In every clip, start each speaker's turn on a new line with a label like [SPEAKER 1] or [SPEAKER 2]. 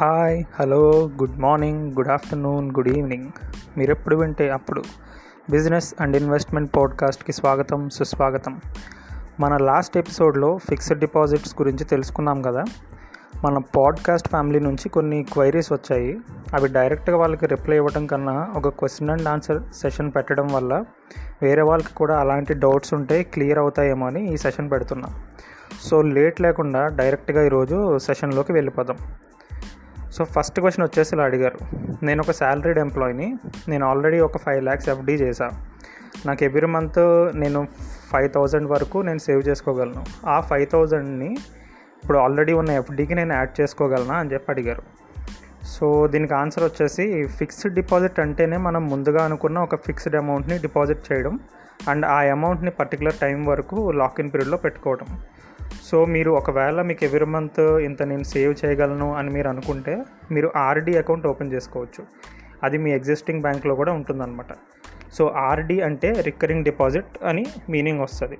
[SPEAKER 1] Hi hello good morning good afternoon good evening. మీరు ఎప్పుడు వింటే అప్పుడు. బిజినెస్ అండ్ ఇన్వెస్ట్మెంట్ పాడ్కాస్ట్కి స్వాగతం సుస్వాగతం. మన లాస్ట్ ఎపిసోడ్లో ఫిక్స్డ్ డిపాజిట్స్ గురించి తెలుసుకున్నాం కదా? మన పాడ్కాస్ట్ ఫ్యామిలీ నుంచి కొన్ని క్వైరీస్ వచ్చాయి. అవి డైరెక్ట్గా వాళ్ళకి రిప్లై ఇవ్వడం కన్నా ఒక క్వశ్చన్ అండ్ ఆన్సర్ సెషన్ పెట్టడం వల్ల వేరే వాళ్ళకి కూడా అలాంటి డౌట్స్ ఉంటే క్లియర్ అవుతాయేమో అని ఈ సెషన్ పెడుతున్నాం. సో లేట్ లేకుండా డైరెక్ట్గా ఈరోజు సెషన్లోకి వెళ్ళిపోదాం. సో ఫస్ట్ క్వశ్చన్ వచ్చేసి ఇలా అడిగారు. నేను ఒక శాలరీడ్ ఎంప్లాయీని నేను ఆల్రెడీ ఒక ఫైవ్ ల్యాక్స్ ఎఫ్డీ చేశా. నాకు ఎవ్రీ మంత్ నేను ఫైవ్ థౌజండ్ వరకు నేను సేవ్ చేసుకోగలను. ఆ ఫైవ్ థౌజండ్ని ఇప్పుడు ఆల్రెడీ ఉన్న ఎఫ్డీకి నేను యాడ్ చేసుకోగలనా అని చెప్పి అడిగారు. సో దీనికి ఆన్సర్ వచ్చేసి ఫిక్స్డ్ డిపాజిట్ అంటేనే మనం ముందుగా అనుకున్న ఒక ఫిక్స్డ్ అమౌంట్ని డిపాజిట్ చేయడం అండ్ ఆ అమౌంట్ని పర్టికులర్ టైం వరకు లాక్ ఇన్ పీరియడ్లో పెట్టుకోవడం. సో మీరు ఒకవేళ మీకు ఎవ్రీ మంత్ ఇంత నేను సేవ్ చేయగలను అని మీరు అనుకుంటే మీరు ఆర్డీ అకౌంట్ ఓపెన్ చేసుకోవచ్చు. అది మీ ఎగ్జిస్టింగ్ బ్యాంక్లో కూడా ఉంటుందన్నమాట. సో ఆర్డీ అంటే రికరింగ్ డిపాజిట్ అని మీనింగ్ వస్తుంది.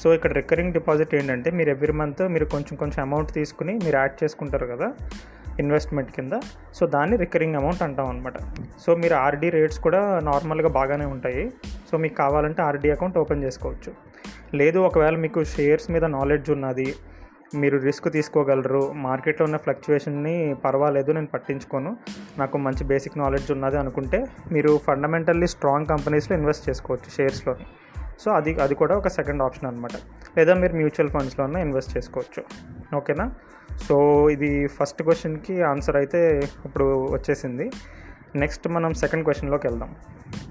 [SPEAKER 1] సో ఇక్కడ రికరింగ్ డిపాజిట్ ఏంటంటే మీరు ఎవ్రీ మంత్ మీరు కొంచెం కొంచెం అమౌంట్ తీసుకుని మీరు యాడ్ చేసుకుంటారు కదా ఇన్వెస్ట్మెంట్ కింద. సో దాన్ని రికరింగ్ అమౌంట్ అంటాం అనమాట సో మీరు ఆర్డీ రేట్స్ కూడా నార్మల్గా బాగానే ఉంటాయి. సో మీకు కావాలంటే ఆర్డీ అకౌంట్ ఓపెన్ చేసుకోవచ్చు. లేదు ఒకవేళ మీకు షేర్స్ మీద నాలెడ్జ్ ఉన్నది మీరు రిస్క్ తీసుకోగలరు మార్కెట్లో ఉన్న ఫ్లక్చువేషన్ని పర్వాలేదు నేను పట్టించుకోను. నాకు మంచి బేసిక్ నాలెడ్జ్ ఉన్నది అనుకుంటే మీరు ఫండమెంటల్లీ స్ట్రాంగ్ కంపెనీస్లో ఇన్వెస్ట్ చేసుకోవచ్చు షేర్స్లో సో అది అది కూడా ఒక సెకండ్ ఆప్షన్ అనమాట లేదా మీరు మ్యూచువల్ ఫండ్స్లోనే ఇన్వెస్ట్ చేసుకోవచ్చు. ఓకేనా సో ఇది ఫస్ట్ క్వశ్చన్కి ఆన్సర్ అయితే ఇప్పుడు వచ్చేసింది. నెక్స్ట్ మనం సెకండ్ క్వశ్చన్లోకి వెళ్దాం.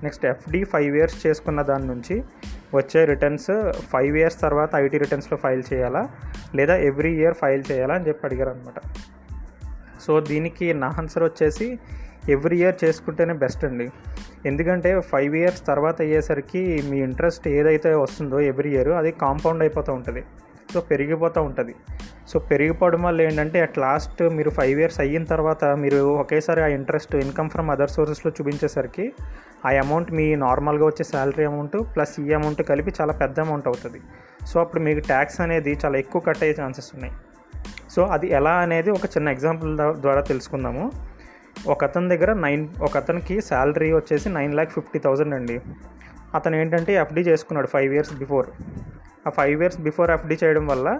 [SPEAKER 1] నెక్స్ట్ ఎఫ్డి ఫైవ్ ఇయర్స్ చేసుకున్న దాని నుంచి వచ్చే రిటర్న్స్ ఫైవ్ ఇయర్స్ తర్వాత ఐటీ రిటర్న్స్లో ఫైల్ చేయాలా? లేదా ఎవ్రీ ఇయర్ ఫైల్ చేయాలా అని చెప్పి అడిగారు అనమాట సో దీనికి నా ఆన్సర్ వచ్చేసి ఎవ్రీ ఇయర్ చేసుకుంటేనే బెస్ట్ అండి. ఎందుకంటే ఫైవ్ ఇయర్స్ తర్వాత అయ్యేసరికి మీ ఇంట్రెస్ట్ ఏదైతే వస్తుందో ఎవ్రీ ఇయర్ అది కాంపౌండ్ అయిపోతూ ఉంటుంది. సో పెరిగిపోతూ ఉంటుంది. సో పెరిగిపోవడం వల్ల ఏంటంటే అట్ లాస్ట్ మీరు ఫైవ్ ఇయర్స్ అయిన తర్వాత మీరు ఒకేసారి ఆ ఇంట్రెస్ట్ ఇన్కమ్ ఫ్రమ్ అదర్ సోర్సెస్లో చూపించేసరికి ఆ అమౌంట్ మీ నార్మల్గా వచ్చే శాలరీ అమౌంట్ ప్లస్ ఈ అమౌంట్ కలిపి చాలా పెద్ద అమౌంట్ అవుతుంది. సో అప్పుడు మీకు ట్యాక్స్ అనేది చాలా ఎక్కువ కట్ అయ్యే ఛాన్సెస్ ఉన్నాయి. సో అది ఎలా అనేది ఒక చిన్న ఎగ్జాంపుల్ ద్వారా తెలుసుకుందాము. ఒక అతని దగ్గర నైన్ ఒక అతనికి శాలరీ వచ్చేసి నైన్ ల్యాక్ ఫిఫ్టీ థౌజండ్ అండి. అతను ఏంటంటే ఎఫ్డీ చేసుకున్నాడు ఫైవ్ ఇయర్స్ బిఫోర్ ఆ ఫైవ్ ఇయర్స్ బిఫోర్ ఎఫ్డీ చేయడం వల్ల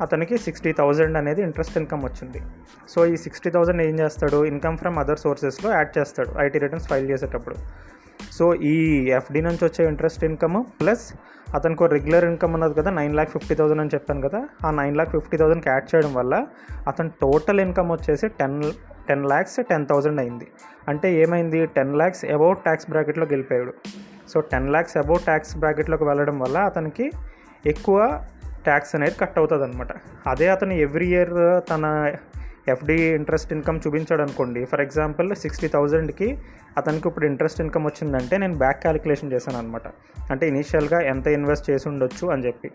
[SPEAKER 1] అతనికి సిక్స్టీ థౌజండ్ అనేది ఇంట్రెస్ట్ ఇన్కమ్ వచ్చింది. సో ఈ సిక్స్టీ థౌజండ్ ఏం చేస్తాడు? ఇన్కమ్ ఫ్రమ్ అదర్ సోర్సెస్లో యాడ్ చేస్తాడు. ఐటీ రిటర్న్స్ ఫైల్ చేసేటప్పుడు. సో ఈ ఎఫ్డీ నుంచి వచ్చే ఇంట్రెస్ట్ ఇన్కమ్ ప్లస్ అతనికి రెగ్యులర్ ఇన్కమ్ ఉన్నది కదా నైన్ ల్యాక్ ఫిఫ్టీ థౌసండ్ అని చెప్పాను కదా ఆ నైన్ ల్యాక్ ఫిఫ్టీ థౌసండ్కి యాడ్ చేయడం వల్ల అతని టోటల్ ఇన్కమ్ వచ్చేసి ten ten lakhs ten thousand అయింది. అంటే ఏమైంది? టెన్ ల్యాక్స్ అబౌట్ ట్యాక్స్ బ్రాకెట్లోకి వెళ్ళిపోయాడు. So ten lakhs about tax బ్రాకెట్లోకి వెళ్ళడం వల్ల అతనికి ఎక్కువ ట్యాక్స్ అనేది కట్ అవుతుంది అనమాట అదే అతను ఎవ్రీ ఇయర్ తన ఎఫ్డి ఇంట్రెస్ట్ ఇన్కమ్ చూపించాడు అనుకోండి. ఫర్ ఎగ్జాంపుల్ సిక్స్టీ థౌజండ్కి అతనికి ఇప్పుడు ఇంట్రెస్ట్ ఇన్కమ్ వచ్చిందంటే నేను బ్యాక్ క్యాలిక్యులేషన్ చేశాను అనమాట అంటే ఇనీషియల్గా ఎంత ఇన్వెస్ట్ చేసి ఉండొచ్చు అని చెప్పి.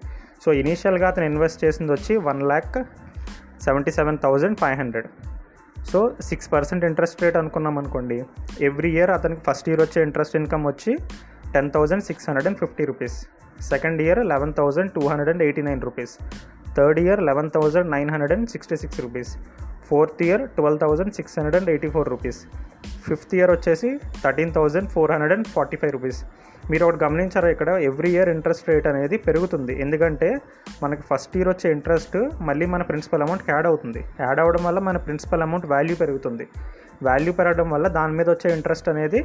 [SPEAKER 1] సో ఇనీషియల్గా అతను ఇన్వెస్ట్ చేసింది వచ్చి one lakh seventy seven thousand five hundred. So six percent interest rate అనుకున్నాం అనుకోండి. ఎవ్రీ ఇయర్ అతనికి ఫస్ట్ ఇయర్ వచ్చే ఇంట్రెస్ట్ ఇన్కమ్ వచ్చి ten thousand six hundred and fifty rupees. Second year eleven thousand two hundred and eighty nine rupees. Third year eleven thousand nine hundred and sixty six rupees. Fourth year twelve thousand six hundred and eighty four rupees. Fifth year వచ్చేసి thirteen thousand four hundred and forty five rupees. మీరు ఒకటి గమనించారా ఇక్కడ? Every year interest rate అనేది పెరుగుతుంది. ఎందుకంటే మనకి first year వచ్చే ఇంట్రెస్ట్ మళ్ళీ మన ప్రిన్సిపల్ అమౌంట్కి యాడ్ అవుతుంది. యాడ్ అవ్వడం వల్ల మన ప్రిన్సిపల్ అమౌంట్ వాల్యూ పెరుగుతుంది. వాల్యూ పెరగడం వల్ల దాని మీద వచ్చే ఇంట్రెస్ట్ అనేది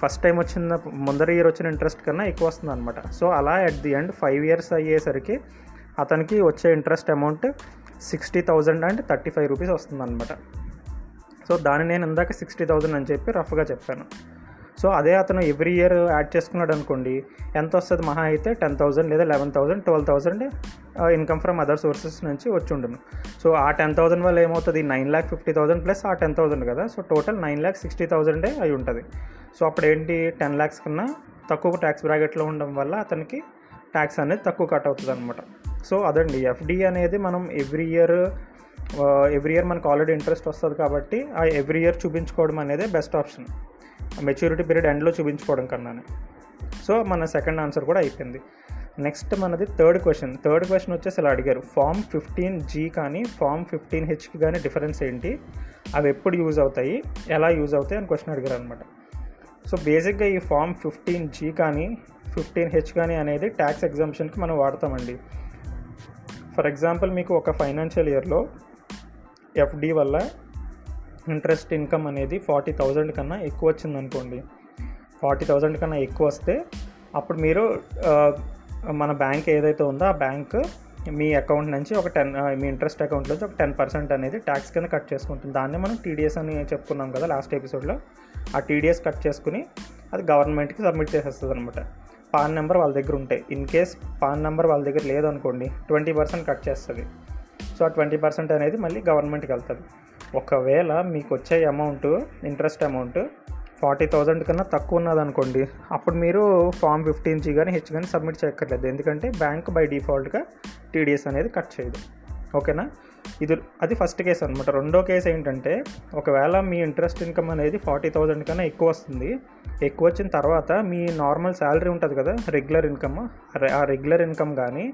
[SPEAKER 1] ఫస్ట్ టైం వచ్చిన ముందర ఇయర్ వచ్చిన ఇంట్రెస్ట్ కన్నా ఎక్కువ వస్తుంది అనమాట సో అలా at the end five years అయ్యేసరికి అతనికి వచ్చే interest amount sixty thousand and thirty five rupees వస్తుంది అనమాట సో దాన్ని నేను ఇందాక సిక్స్టీ థౌజండ్ అని చెప్పి రఫ్గా చెప్పాను. సో అదే అతను ఎవ్రీ ఇయర్ యాడ్ చేసుకున్నాడు అనుకోండి ఎంత వస్తుంది మహా అయితే టెన్ థౌసండ్ లేదా eleven thousand twelve thousand income from other sources నుంచి వచ్చి ఉండను సో ఆ టెన్ థౌసండ్ వల్ల ఏమవుతుంది? Nine lakh fifty thousand plus ఆ టెన్ థౌసండ్ కదా. So total nine lakh sixty థౌసండే అయి ఉంటుంది సో అప్పుడు ఏంటి టెన్ ల్యాక్స్ కన్నా తక్కువ ట్యాక్స్ బ్రాకెట్లో ఉండడం వల్ల అతనికి ట్యాక్స్ అనేది తక్కువ కట్ అవుతుంది అనమాట సో అదండి ఎఫ్డి అనేది మనం ఎవ్రీ ఇయర్ ఎవ్రీ ఇయర్ మనకు ఆల్రెడీ ఇంట్రెస్ట్ వస్తుంది కాబట్టి ఆ ఎవ్రీ ఇయర్ చూపించుకోవడం అనేది బెస్ట్ ఆప్షన్ మెచ్యూరిటీ పీరియడ్ ఎండ్లో చూపించుకోవడం కన్నానే. సో మన సెకండ్ ఆన్సర్ కూడా అయిపోయింది. నెక్స్ట్ మనది థర్డ్ క్వశ్చన్ థర్డ్ క్వశ్చన్ వచ్చేసి ఇలా అడిగారు. ఫామ్ ఫిఫ్టీన్ జీ కానీ ఫామ్ ఫిఫ్టీన్ హెచ్కి కానీ డిఫరెన్స్ ఏంటి? అవి ఎప్పుడు యూజ్ అవుతాయి? ఎలా యూజ్ అవుతాయి? అని క్వశ్చన్ అడిగారు అనమాట సో బేసిక్గా ఈ ఫామ్ ఫిఫ్టీన్ జీ కానీ ఫిఫ్టీన్ హెచ్ కానీ అనేది ట్యాక్స్ ఎగ్జామ్షన్కి మనం వాడతామండి. ఫర్ ఎగ్జాంపుల్ మీకు ఒక ఫైనాన్షియల్ ఇయర్లో ఎఫ్డి వల్ల ఇంట్రెస్ట్ ఇన్కమ్ అనేది ఫార్టీ థౌజండ్ కన్నా ఎక్కువ వచ్చింది అనుకోండి ఫార్టీ థౌజండ్ కన్నా ఎక్కువ వస్తే అప్పుడు మీరు మన బ్యాంక్ ఏదైతే ఉందో ఆ బ్యాంక్ మీ అకౌంట్ నుంచి ఒక టెన్ మీ ఇంట్రెస్ట్ అకౌంట్ నుంచి ఒక టెన్ పర్సెంట్ అనేది ట్యాక్స్ కింద కట్ చేసుకుంటుంది. దాన్ని మనం టీడీఎస్ అని చెప్పుకున్నాం కదా లాస్ట్ ఎపిసోడ్లో ఆ టీడీఎస్ కట్ చేసుకుని అది గవర్నమెంట్కి సబ్మిట్ చేసేస్తుంది అనమాట పాన్ నెంబర్ వాళ్ళ దగ్గర ఉంటాయి ఇన్ కేస్ పాన్ నెంబర్ వాళ్ళ దగ్గర లేదనుకోండి ట్వంటీ పర్సెంట్ కట్ చేస్తుంది. సో ఆ ట్వంటీ పర్సెంట్ అనేది మళ్ళీ గవర్నమెంట్కి వెళ్తుంది. ఒకవేళ మీకు వచ్చే amount interest amount forty thousand కన్నా తక్కువ ఉన్నదనుకోండి అప్పుడు మీరు ఫామ్ ఫిఫ్టీన్ జీ కానీ హెచ్ కానీ సబ్మిట్ చేయక్కర్లేదు. ఎందుకంటే బ్యాంక్ బై డిఫాల్ట్గా టీడీఎస్ అనేది కట్ చేయదు. ఓకేనా ఇది అది ఫస్ట్ కేసు అనమాట రెండో కేసు ఏంటంటే ఒకవేళ మీ ఇంట్రెస్ట్ ఇన్కమ్ అనేది ఫార్టీ థౌజండ్ కన్నా ఎక్కువ వస్తుంది. ఎక్కువ వచ్చిన తర్వాత మీ నార్మల్ శాలరీ ఉంటుంది కదా రెగ్యులర్ ఇన్కమ్ ఆ రెగ్యులర్ ఇన్కమ్ కానీ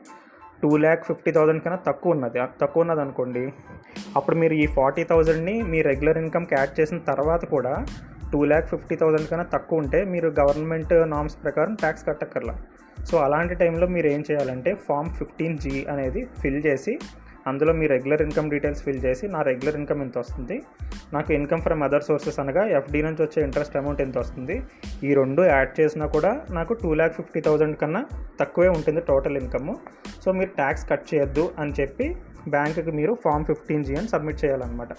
[SPEAKER 1] టూ ల్యాక్ ఫిఫ్టీ థౌజండ్ కన్నా తక్కువ ఉన్నది. తక్కువ ఉన్నది అనుకోండి అప్పుడు మీరు ఈ ఫార్టీ థౌజండ్ని మీ రెగ్యులర్ ఇన్కమ్కి యాడ్ చేసిన తర్వాత కూడా టూ ల్యాక్ ఫిఫ్టీ థౌజండ్ కన్నా తక్కువ ఉంటే మీరు గవర్నమెంట్ నామ్స్ ప్రకారం ట్యాక్స్ కట్టక్కర్లా. సో అలాంటి టైంలో మీరు ఏం చేయాలంటే ఫామ్ ఫిఫ్టీన్ జీ అనేది ఫిల్ చేసి అందులో మీ రెగ్యులర్ ఇన్కమ్ డీటెయిల్స్ ఫిల్ చేసి నా రెగ్యులర్ ఇన్కమ్ ఎంత వస్తుంది? నాకు ఇన్కమ్ ఫ్రమ్ అదర్ సోర్సెస్ అనగా ఎఫ్డీ నుంచి వచ్చే ఇంట్రెస్ట్ అమౌంట్ ఎంత వస్తుంది? ఈ రెండు యాడ్ చేసినా కూడా నాకు టూ ల్యాక్ ఫిఫ్టీ థౌజండ్ కన్నా తక్కువే ఉంటుంది టోటల్ ఇన్కమ్. సో మీరు ట్యాక్స్ కట్ చేయొద్దు అని చెప్పి బ్యాంకుకి మీరు ఫామ్ ఫిఫ్టీన్ జీ అని సబ్మిట్ చేయాలన్నమాట.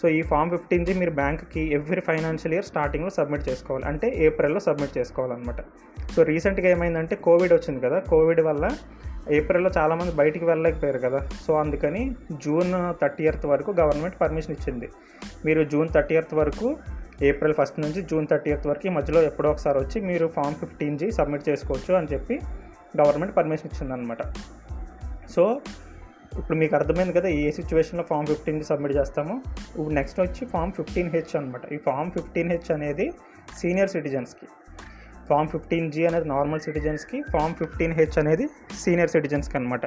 [SPEAKER 1] సో ఈ ఫామ్ ఫిఫ్టీన్ జీ మీరు బ్యాంక్కి ఎవ్రీ ఫైనాన్షియల్ ఇయర్ స్టార్టింగ్లో సబ్మిట్ చేసుకోవాలి. అంటే ఏప్రిల్లో సబ్మిట్ చేసుకోవాలన్నమాట. సో రీసెంట్గా ఏమైందంటే కోవిడ్ వచ్చింది కదా కోవిడ్ వల్ల ఏప్రిల్లో చాలామంది బయటికి వెళ్ళలేకపోయారు కదా. సో అందుకని జూన్ థర్టీయర్త్ వరకు గవర్నమెంట్ పర్మిషన్ ఇచ్చింది. మీరు జూన్ థర్టీయర్త్ వరకు ఏప్రిల్ ఫస్ట్ నుంచి జూన్ థర్టీయర్త్ వరకు ఈ మధ్యలో ఎప్పుడో ఒకసారి వచ్చి మీరు ఫామ్ ఫిఫ్టీన్ జీ సబ్మిట్ చేసుకోవచ్చు అని చెప్పి గవర్నమెంట్ పర్మిషన్ ఇచ్చిందనమాట సో ఇప్పుడు మీకు అర్థమైంది కదా ఏ సిచ్యువేషన్లో ఫామ్ ఫిఫ్టీన్ సబ్మిట్ చేస్తామో? ఇప్పుడు నెక్స్ట్ వచ్చి ఫామ్ ఫిఫ్టీన్ హెచ్ అనమాట ఈ ఫామ్ ఫిఫ్టీన్ హెచ్ అనేది సీనియర్ సిటిజన్స్కి ఫామ్ ఫిఫ్టీన్ జీ అనేది నార్మల్ సిటిజన్స్కి ఫామ్ ఫిఫ్టీన్ హెచ్ అనేది సీనియర్ సిటిజన్స్కి అనమాట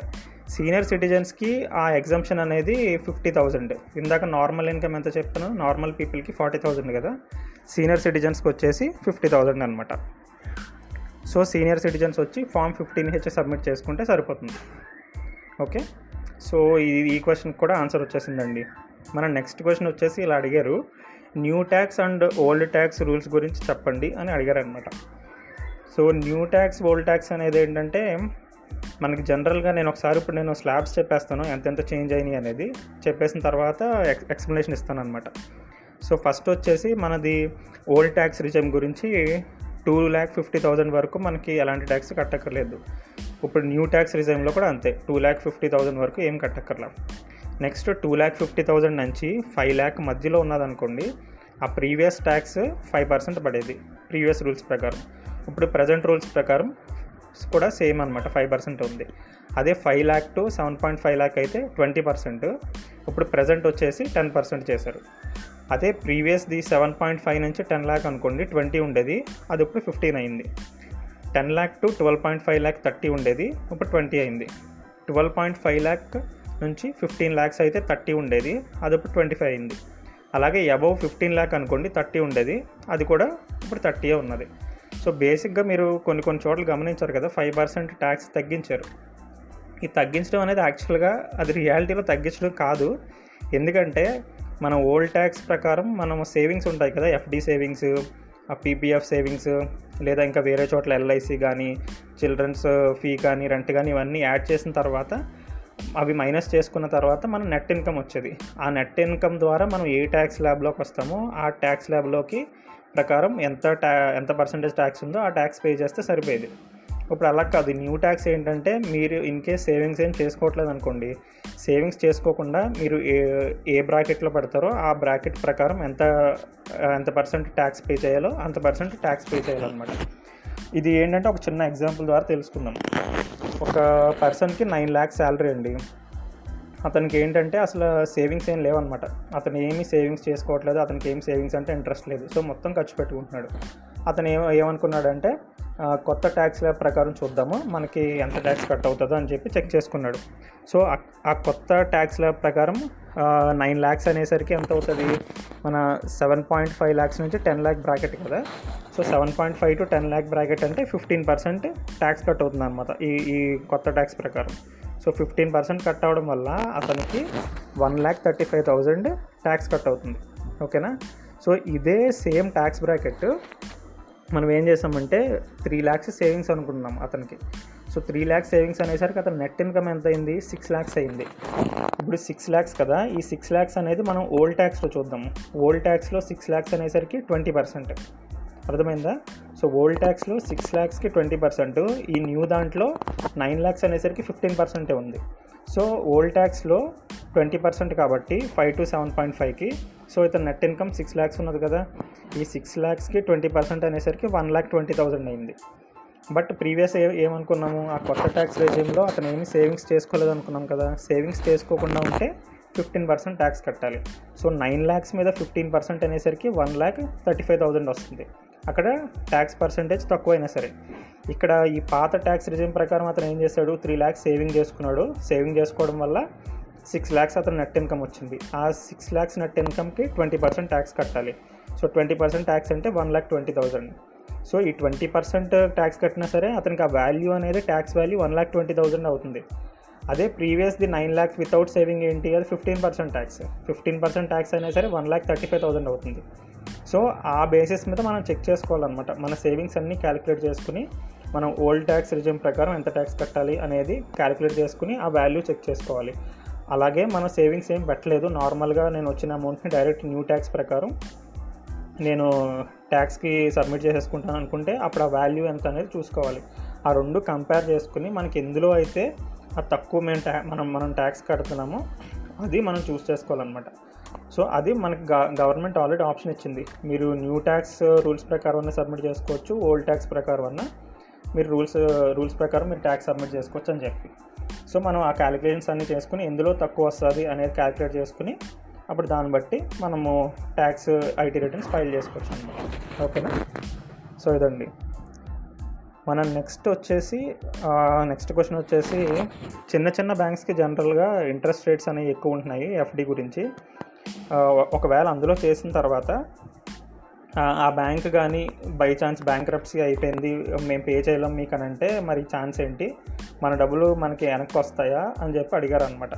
[SPEAKER 1] సీనియర్ సిటిజన్స్కి ఆ ఎగ్జామ్షన్ అనేది ఫిఫ్టీ థౌజండ్ ఇందాక నార్మల్ ఇన్కమ్ ఎంత చెప్పాను నార్మల్ పీపుల్కి ఫార్టీ థౌజండ్ కదా. సీనియర్ సిటిజన్స్కి వచ్చేసి ఫిఫ్టీ థౌజండ్ అనమాట సో సీనియర్ సిటిజన్స్ వచ్చి ఫామ్ ఫిఫ్టీన్ హెచ్ సబ్మిట్ చేసుకుంటే సరిపోతుంది. ఓకే? సో ఈ ఈ క్వశ్చన్కి కూడా ఆన్సర్ వచ్చేసిందండి. మన నెక్స్ట్ క్వశ్చన్ వచ్చేసి ఇలా అడిగారు new tax and old tax rules గురించి చెప్పండి అని అడిగారు అనమాట so new tax old tax అనేది ఏంటంటే మనకి జనరల్గా నేను ఒకసారి ఇప్పుడు నేను స్లాబ్స్ చెప్పేస్తాను ఎంతెంత చేంజ్ అయినాయి అనేది. చెప్పేసిన తర్వాత ఎక్స్ ఎక్స్ప్లెనేషన్ ఇస్తాను అనమాట సో ఫస్ట్ వచ్చేసి మనది ఓల్డ్ ట్యాక్స్ రిజమ్ గురించి టూ ల్యాక్ ఫిఫ్టీ థౌజండ్ వరకు మనకి ఎలాంటి ట్యాక్స్ కట్టక్కర్లేదు. ఇప్పుడు న్యూ ట్యాక్స్ రిజైమ్లో కూడా అంతే టూ ల్యాక్ ఫిఫ్టీ థౌజండ్ వరకు ఏం కట్టక్కర్లా. Next two lakh fifty thousand నుంచి ఫైవ్ ల్యాక్ మధ్యలో ఉన్నదనుకోండి ఆ ప్రీవియస్ ట్యాక్స్ ఫైవ్ పర్సెంట్ పడేది ప్రీవియస్ రూల్స్ ప్రకారం. ఇప్పుడు ప్రజెంట్ రూల్స్ ప్రకారం కూడా సేమ్ అనమాట ఫైవ్ పర్సెంట్ ఉంది. అదే five lakh to seven point five lakh అయితే ట్వంటీ పర్సెంట్ ఇప్పుడు ప్రజెంట్ వచ్చేసి టెన్ పర్సెంట్ చేశారు. అదే ప్రీవియస్ది సెవెన్ పాయింట్ ఫైవ్ నుంచి టెన్ ల్యాక్ అనుకోండి ట్వంటీ ఉండేది అది ఇప్పుడు ఫిఫ్టీన్ అయింది. Ten lakh to twelve point five lakh thirty ఉండేది ఇప్పుడు ట్వంటీ అయింది. ట్వెల్వ్ పాయింట్ ఫైవ్ ల్యాక్ నుంచి ఫిఫ్టీన్ ల్యాక్స్ అయితే థర్టీ ఉండేది అది ఇప్పుడు ట్వంటీ ఫైవ్ అయింది. అలాగే అబవ్ ఫిఫ్టీన్ ల్యాక్ అనుకోండి థర్టీ ఉండేది అది కూడా ఇప్పుడు థర్టీయే ఉన్నది. సో బేసిక్గా మీరు కొన్ని కొన్ని చోట్ల గమనించారు కదా ఫైవ్ పర్సెంట్ ట్యాక్స్ తగ్గించారు. ఈ తగ్గించడం అనేది యాక్చువల్గా అది రియాలిటీలో తగ్గించడం కాదు. ఎందుకంటే మన ఓల్డ్ ట్యాక్స్ ప్రకారం మనం సేవింగ్స్ ఉంటాయి కదా ఎఫ్డి సేవింగ్స్ పీపీఎఫ్ సేవింగ్స్ లేదా ఇంకా వేరే చోట్ల ఎల్ఐసి కానీ చిల్డ్రన్స్ ఫీ కానీ రెంట్ కానీ ఇవన్నీ యాడ్ చేసిన తర్వాత అవి మైనస్ చేసుకున్న తర్వాత మన నెట్ ఇన్కమ్ వచ్చేది. ఆ నెట్ ఇన్కమ్ ద్వారా మనం ఏ ట్యాక్స్ ల్యాబ్లోకి వస్తామో ఆ ట్యాక్స్ ల్యాబ్లోకి ప్రకారం ఎంత ట్యా ఎంత పర్సంటేజ్ ట్యాక్స్ ఉందో ఆ ట్యాక్స్ పే చేస్తే సరిపోయేది. ఇప్పుడు అలా కాదు. న్యూ ట్యాక్స్ ఏంటంటే మీరు ఇన్ కేస్ సేవింగ్స్ ఏం చేసుకోవట్లేదు అనుకోండి సేవింగ్స్ చేసుకోకుండా మీరు ఏ ఏ బ్రాకెట్లో పెడతారో ఆ బ్రాకెట్ ప్రకారం ఎంత ఎంత పర్సెంట్ ట్యాక్స్ పే చేయాలో అంత పర్సెంట్ ట్యాక్స్ పే చేయాలన్నమాట. ఇది ఏంటంటే ఒక చిన్న ఎగ్జాంపుల్ ద్వారా తెలుసుకుందాం. ఒక పర్సన్కి నైన్ ల్యాక్స్ శాలరీ అండి. అతనికి ఏంటంటే అసలు సేవింగ్స్ ఏం లేవన్నమాట. అతను ఏమీ సేవింగ్స్ చేసుకోవట్లేదు అతనికి ఏం సేవింగ్స్ అంటే ఇంట్రెస్ట్ లేదు. సో మొత్తం ఖర్చు పెట్టుకుంటున్నాడు. అతను ఏమ ఏమనుకున్నాడంటే కొత్త ట్యాక్స్ ల్యాబ్ ప్రకారం చూద్దాము మనకి ఎంత ట్యాక్స్ కట్ అవుతుందో అని చెప్పి చెక్ చేసుకున్నాడు. సో ఆ- కొత్త ట్యాక్స్ ల్యాబ్ ప్రకారం నైన్ ల్యాక్స్ అనేసరికి ఎంత అవుతుంది? మన సెవెన్ పాయింట్ ఫైవ్ ల్యాక్స్ నుంచి టెన్ ల్యాక్ బ్రాకెట్ కదా. So seven point five to ten lakh bracket అంటే ఫిఫ్టీన్ పర్సెంట్ ట్యాక్స్ కట్ అవుతుంది అనమాట ఈ ఈ కొత్త ట్యాక్స్ ప్రకారం. సో ఫిఫ్టీన్ పర్సెంట్ కట్ అవడం వల్ల అతనికి one lakh thirty five thousand tax cut అవుతుంది. ఓకేనా? సో ఇదే సేమ్ ట్యాక్స్ బ్రాకెట్ మనం ఏం చేసామంటే త్రీ ల్యాక్స్ సేవింగ్స్ అనుకుంటున్నాం అతనికి. సో త్రీ ల్యాక్స్ సేవింగ్స్ అనేసరికి అతను నెట్ ఇన్కమ్ ఎంత అయింది సిక్స్ ల్యాక్స్ అయింది. ఇప్పుడు సిక్స్ ల్యాక్స్ కదా ఈ సిక్స్ ల్యాక్స్ అనేది మనం ఓల్డ్ ట్యాక్స్లో చూద్దాము. ఓల్డ్ ట్యాక్స్లో సిక్స్ ల్యాక్స్ అనేసరికి ట్వంటీ పర్సెంట్ అర్థమైందా? సో ఓల్డ్ ట్యాక్స్లో సిక్స్ ల్యాక్స్కి ట్వంటీ పర్సెంట్ ఈ న్యూ దాంట్లో నైన్ ల్యాక్స్ అనేసరికి ఫిఫ్టీన్ పర్సెంటే ఉంది. సో ఓల్డ్ ట్యాక్స్లో ట్వంటీ పర్సెంట్ కాబట్టి ఫైవ్ టు సెవెన్ పాయింట్ ఫైవ్కి సో ఇతను నెట్ ఇన్కమ్ సిక్స్ ల్యాక్స్ ఉన్నది కదా. ఈ సిక్స్ ల్యాక్స్కి ట్వంటీ పర్సెంట్ అనేసరికి వన్ ల్యాక్ ట్వంటీ థౌజండ్ అయింది. బట్ ప్రీవియస్ ఏ ఏమనుకున్నాము? ఆ కొత్త ట్యాక్స్ రెజ్యూమ్లో అతను ఏమి సేవింగ్స్ చేసుకోలేదు అనుకున్నాం కదా. సేవింగ్స్ చేసుకోకుండా ఉంటే ఫిఫ్టీన్ పర్సెంట్ ట్యాక్స్ కట్టాలి. సో నైన్ ల్యాక్స్ మీద ఫిఫ్టీన్ పర్సెంట్ అనేసరికి one lakh thirty five thousand వస్తుంది. అక్కడ ట్యాక్స్ పర్సంటేజ్ తక్కువైనా సరే. ఇక్కడ ఈ పాత ట్యాక్స్ రిజిమ్ ప్రకారం అతను ఏం చేశాడు? త్రీ ల్యాక్స్ సేవింగ్ చేసుకున్నాడు. సేవింగ్ చేసుకోవడం వల్ల సిక్స్ ల్యాక్స్ అతను నెట్ ఇన్కమ్ వచ్చింది. ఆ సిక్స్ ల్యాక్స్ నెట్ ఇన్కమ్కి ట్వంటీ పర్సెంట్ ట్యాక్స్ కట్టాలి. సో ట్వంటీ పర్సెంట్ ట్యాక్స్ అంటే one lakh twenty thousand so ఈ ట్వంటీ పర్సెంట్ ట్యాక్స్ కట్టినా సరే అతనికి ఆ వాల్యూ అనేది tax value one lakh twenty thousand అవుతుంది. అదే previous the nine lakhs without saving ఏంటి? అది fifteen percent tax fifteen percent tax అయినా సరే one lakh thirty five thousand అవుతుంది. సో ఆ బేసిస్ మీద మనం చెక్ చేసుకోవాలన్నమాట. మన సేవింగ్స్ అన్నీ క్యాలిక్యులేట్ చేసుకుని మనం ఓల్డ్ ట్యాక్స్ రిజ్యూమ్ ప్రకారం ఎంత ట్యాక్స్ కట్టాలి అనేది క్యాలిక్యులేట్ చేసుకుని ఆ వాల్యూ చెక్ చేసుకోవాలి. అలాగే మన సేవింగ్స్ ఏం పెట్టలేదు. నార్మల్గా నేను వచ్చిన అమౌంట్ని డైరెక్ట్ న్యూ ట్యాక్స్ ప్రకారం నేను ట్యాక్స్కి సబ్మిట్ చేసేసుకుంటాను అనుకుంటే అప్పుడు ఆ వాల్యూ ఎంత అనేది చూసుకోవాలి. ఆ రెండు కంపేర్ చేసుకుని మనకి ఎందులో అయితే ఆ తక్కువ మేము ట్యా మనం మనం ట్యాక్స్ కడుతున్నామో అది మనం చూస్ చేసుకోవాలన్నమాట. సో అది మనకి గవర్నమెంట్ ఆల్రెడీ ఆప్షన్ ఇచ్చింది. మీరు న్యూ ట్యాక్స్ రూల్స్ ప్రకారం సబ్మిట్ చేసుకోవచ్చు ఓల్డ్ ట్యాక్స్ ప్రకారం అన్న మీరు రూల్స్ రూల్స్ ప్రకారం మీరు ట్యాక్స్ సబ్మిట్ చేసుకోవచ్చు అని చెప్పి. సో మనం ఆ క్యాలిక్యులేషన్స్ అన్నీ చేసుకుని ఎందులో తక్కువ వస్తుంది అనేది క్యాలిక్యులేట్ చేసుకుని అప్పుడు దాన్ని బట్టి మనము ట్యాక్స్ ఐటీ రిటర్న్స్ ఫైల్ చేసుకోవచ్చు అనమాట. ఓకేనా? సో ఇదండి. మనం నెక్స్ట్ వచ్చేసి నెక్స్ట్ క్వశ్చన్ వచ్చేసి చిన్న చిన్న బ్యాంక్స్కి జనరల్గా ఇంట్రెస్ట్ రేట్స్ అనేవి ఎక్కువ ఉంటున్నాయి ఎఫ్డి గురించి. ఒకవేళ అందులో చేసిన తర్వాత ఆ, బ్యాంక్ కానీ బై ఛాన్స్ బ్యాంక్రప్సీ అయిపోయింది మేము పే చేయలేం మీకు అని అంటే మరి ఛాన్స్ ఏంటి? మన డబ్బులు మనకి వెనక్కి వస్తాయా అని చెప్పి అడిగారు అనమాట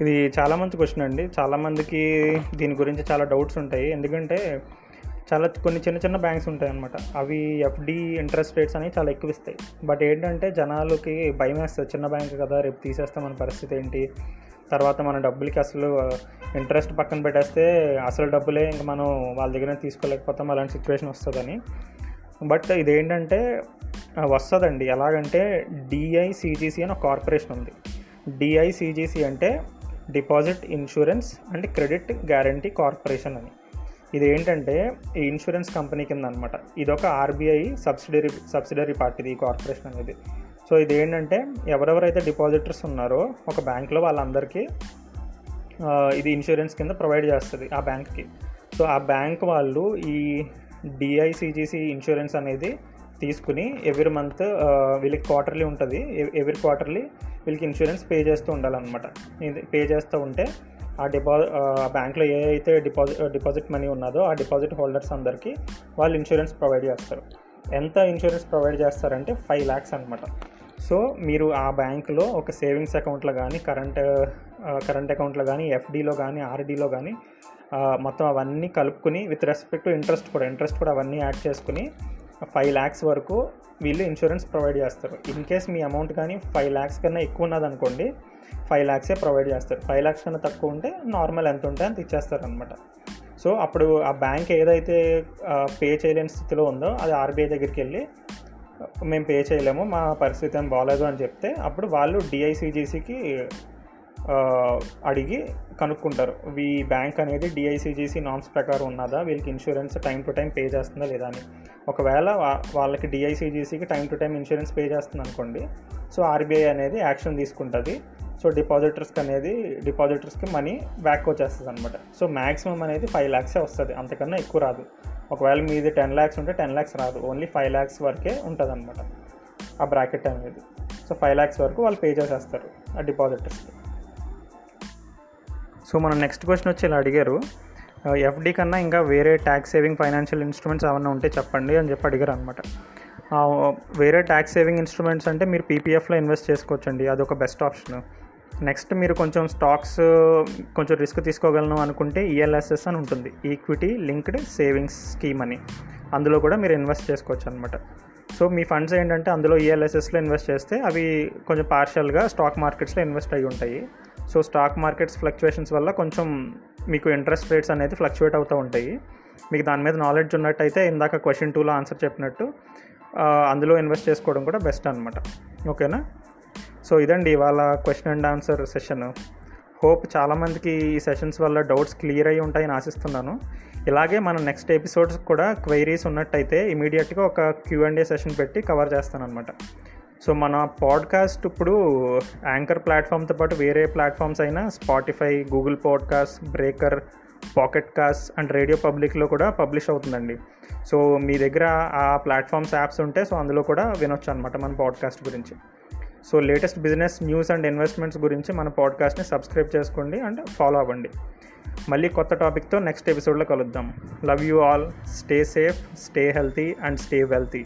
[SPEAKER 1] ఇది చాలా మంచి క్వశ్చన్ అండి. చాలామందికి దీని గురించి చాలా డౌట్స్ ఉంటాయి. ఎందుకంటే చాలా కొన్ని చిన్న చిన్న బ్యాంక్స్ ఉంటాయి అనమాట అవి ఎఫ్డి ఇంట్రెస్ట్ రేట్స్ అనేవి చాలా ఎక్కువ ఇస్తాయి. బట్ ఏంటంటే జనాలకి భయం వేస్తుంది. చిన్న బ్యాంక్ కదా రేపు తీసేస్తే మన పరిస్థితి ఏంటి? తర్వాత మన డబ్బులకి అసలు ఇంట్రెస్ట్ పక్కన పెట్టేస్తే అసలు డబ్బులే ఇంక మనం వాళ్ళ దగ్గర తీసుకోలేకపోతాం అలాంటి సిచ్యువేషన్ వస్తుందని. బట్ ఇదేంటంటే వస్తుందండి. ఎలాగంటే డిఐసిజిసి అని ఒక కార్పొరేషన్ ఉంది. డిఐసిజిసి అంటే deposit insurance and credit guarantee corporation అని. ఇది ఏంటంటే ఈ ఇన్సూరెన్స్ కంపెనీ కింద అనమాట ఇది ఒక ఆర్బీఐ సబ్సిడరీ సబ్సిడరీ పార్టీది ఈ కార్పొరేషన్ అనేది. సో ఇది ఏంటంటే ఎవరెవరైతే డిపాజిటర్స్ ఉన్నారో ఒక బ్యాంక్లో వాళ్ళందరికీ ఇది ఇన్సూరెన్స్ కింద ప్రొవైడ్ చేస్తుంది ఆ బ్యాంక్కి. సో ఆ బ్యాంక్ వాళ్ళు ఈ డిఐసిజీసీ ఇన్సూరెన్స్ అనేది తీసుకుని ఎవ్రీ మంత్ వీళ్ళకి క్వార్టర్లీ ఉంటుంది. ఎవ్రీ క్వార్టర్లీ వీళ్ళకి ఇన్సూరెన్స్ పే చేస్తూ ఉండాలన్నమాట. ఇది పే చేస్తూ ఉంటే ఆ డిపా బ్యాంక్లో ఏ అయితే డిపాజిట్ డిపాజిట్ మనీ ఉన్నదో ఆ డిపాజిట్ హోల్డర్స్ అందరికీ వాళ్ళు ఇన్సూరెన్స్ ప్రొవైడ్ చేస్తారు. ఎంత ఇన్సూరెన్స్ ప్రొవైడ్ చేస్తారంటే ఫైవ్ ల్యాక్స్ అనమాట సో మీరు ఆ బ్యాంకులో ఒక సేవింగ్స్ అకౌంట్లో కానీ కరెంట్ కరెంట్ అకౌంట్లో కానీ ఎఫ్డీలో కానీ ఆర్డీలో కానీ మొత్తం అవన్నీ కలుపుకుని విత్ రెస్పెక్ట్ టు ఇంట్రెస్ట్ కూడా ఇంట్రెస్ట్ కూడా అవన్నీ యాడ్ చేసుకుని ఫైవ్ ల్యాక్స్ వరకు వీళ్ళు ఇన్సూరెన్స్ ప్రొవైడ్ చేస్తారు. ఇన్ కేస్ మీ అమౌంట్ కానీ ఫైవ్ ల్యాక్స్ కన్నా ఎక్కువ ఉన్నదనుకోండి ఫైవ్ ల్యాక్సే ప్రొవైడ్ చేస్తారు. ఫైవ్ ల్యాక్స్ కన్నా తక్కువ ఉంటే నార్మల్ ఎంత ఉంటే అంత ఇచ్చేస్తారు అనమాట సో అప్పుడు ఆ బ్యాంక్ ఏదైతే పే చేయలేని స్థితిలో ఉందో అది ఆర్బీఐ దగ్గరికి వెళ్ళి మేము పే చేయలేము మా పరిస్థితి ఏం బాగాలేదు అని చెప్తే అప్పుడు వాళ్ళు డిఐసిజీసీకి అడిగి కనుక్కుంటారు. ఈ బ్యాంక్ అనేది డిఐసిజీసీ నామ్స్ ప్రకారం ఉన్నదా? వీళ్ళకి insurance time to time pay చేస్తుందా లేదా? అని. ఒకవేళ వాళ్ళకి డిఐసిజీసీకి time to time insurance pay చేస్తుంది అనుకోండి సో ఆర్బీఐ అనేది యాక్షన్ తీసుకుంటుంది. సో డిపాజిటర్స్కి అనేది డిపాజిటర్స్కి మనీ బ్యాక్ వచ్చేస్తుంది అనమాట సో మ్యాక్సిమం అనేది ఫైవ్ ల్యాక్సే వస్తుంది అంతకన్నా ఎక్కువ రాదు. ఒకవేళ మీది టెన్ ల్యాక్స్ ఉంటే టెన్ ల్యాక్స్ రాదు. ఓన్లీ ఫైవ్ ల్యాక్స్ వరకే ఉంటుంది అనమాట ఆ బ్రాకెట్ అనేది. సో ఫైవ్ ల్యాక్స్ వరకు వాళ్ళు పే చేసేస్తారు ఆ డిపాజిటర్స్కి సో మనం నెక్స్ట్ క్వశ్చన్ వచ్చి ఇలా అడిగారు. ఎఫ్డి కన్నా ఇంకా వేరే ట్యాక్స్ సేవింగ్ ఫైనాన్షియల్ ఇన్స్ట్రుమెంట్స్ ఏమైనా ఉంటే చెప్పండి అని చెప్పి అడిగారు అనమాట వేరే ట్యాక్స్ సేవింగ్ ఇన్స్ట్రుమెంట్స్ అంటే మీరు పీపీఎఫ్లో ఇన్వెస్ట్ చేసుకోవచ్చండి. అది ఒక బెస్ట్ ఆప్షన్ నెక్స్ట్ మీరు కొంచెం స్టాక్స్ కొంచెం రిస్క్ తీసుకోగలను అనుకుంటే ఈఎల్ఎస్ఎస్ అని ఉంటుంది. ఈక్విటీ లింక్డ్ సేవింగ్స్ స్కీమ్ అని. అందులో కూడా మీరు ఇన్వెస్ట్ చేసుకోవచ్చు అనమాట సో మీ ఫండ్స్ ఏంటంటే అందులో ఈఎల్ఎస్ఎస్లో ఇన్వెస్ట్ చేస్తే అవి కొంచెం పార్షియల్గా స్టాక్ మార్కెట్స్లో ఇన్వెస్ట్ అయి ఉంటాయి. సో స్టాక్ మార్కెట్స్ ఫ్లక్చువేషన్స్ వల్ల కొంచెం మీకు ఇంట్రెస్ట్ రేట్స్ అనేది ఫ్లక్చువేట్ అవుతూ ఉంటాయి. మీకు దాని మీద నాలెడ్జ్ ఉన్నట్టయితే ఇందాక క్వశ్చన్ టూలో ఆన్సర్ చెప్పినట్టు అందులో ఇన్వెస్ట్ చేసుకోవడం కూడా బెస్ట్ అనమాట ఓకేనా సో ఇదండి ఇవాళ question and answer session hope చాలామందికి ఈ సెషన్స్ వల్ల డౌట్స్ క్లియర్ అయ్యి ఉంటాయని ఆశిస్తున్నాను. ఇలాగే మన నెక్స్ట్ ఎపిసోడ్స్ కూడా క్వైరీస్ ఉన్నట్టయితే ఇమీడియట్గా ఒక క్యూ అండ్ ఏ సెషన్ పెట్టి కవర్ చేస్తానమాట సో మన పాడ్కాస్ట్ ఇప్పుడు యాంకర్ ప్లాట్ఫామ్తో పాటు వేరే ప్లాట్ఫామ్స్ అయినా Spotify Google podcast Breaker Pocket cast and radio పబ్లిక్లో కూడా పబ్లిష్ అవుతుందండి. సో మీ దగ్గర ఆ ప్లాట్ఫామ్స్ యాప్స్ ఉంటే సో అందులో కూడా వినొచ్చు అనమాట మన పాడ్కాస్ట్ గురించి. So latest business news and investments గురించి మన పాడ్కాస్ట్ని సబ్స్క్రైబ్ చేసుకోండి అండ్ ఫాలో అవ్వండి. మళ్ళీ కొత్త టాపిక్తో నెక్స్ట్ ఎపిసోడ్లో కలుద్దాం. Love you all. Stay safe stay healthy and stay wealthy.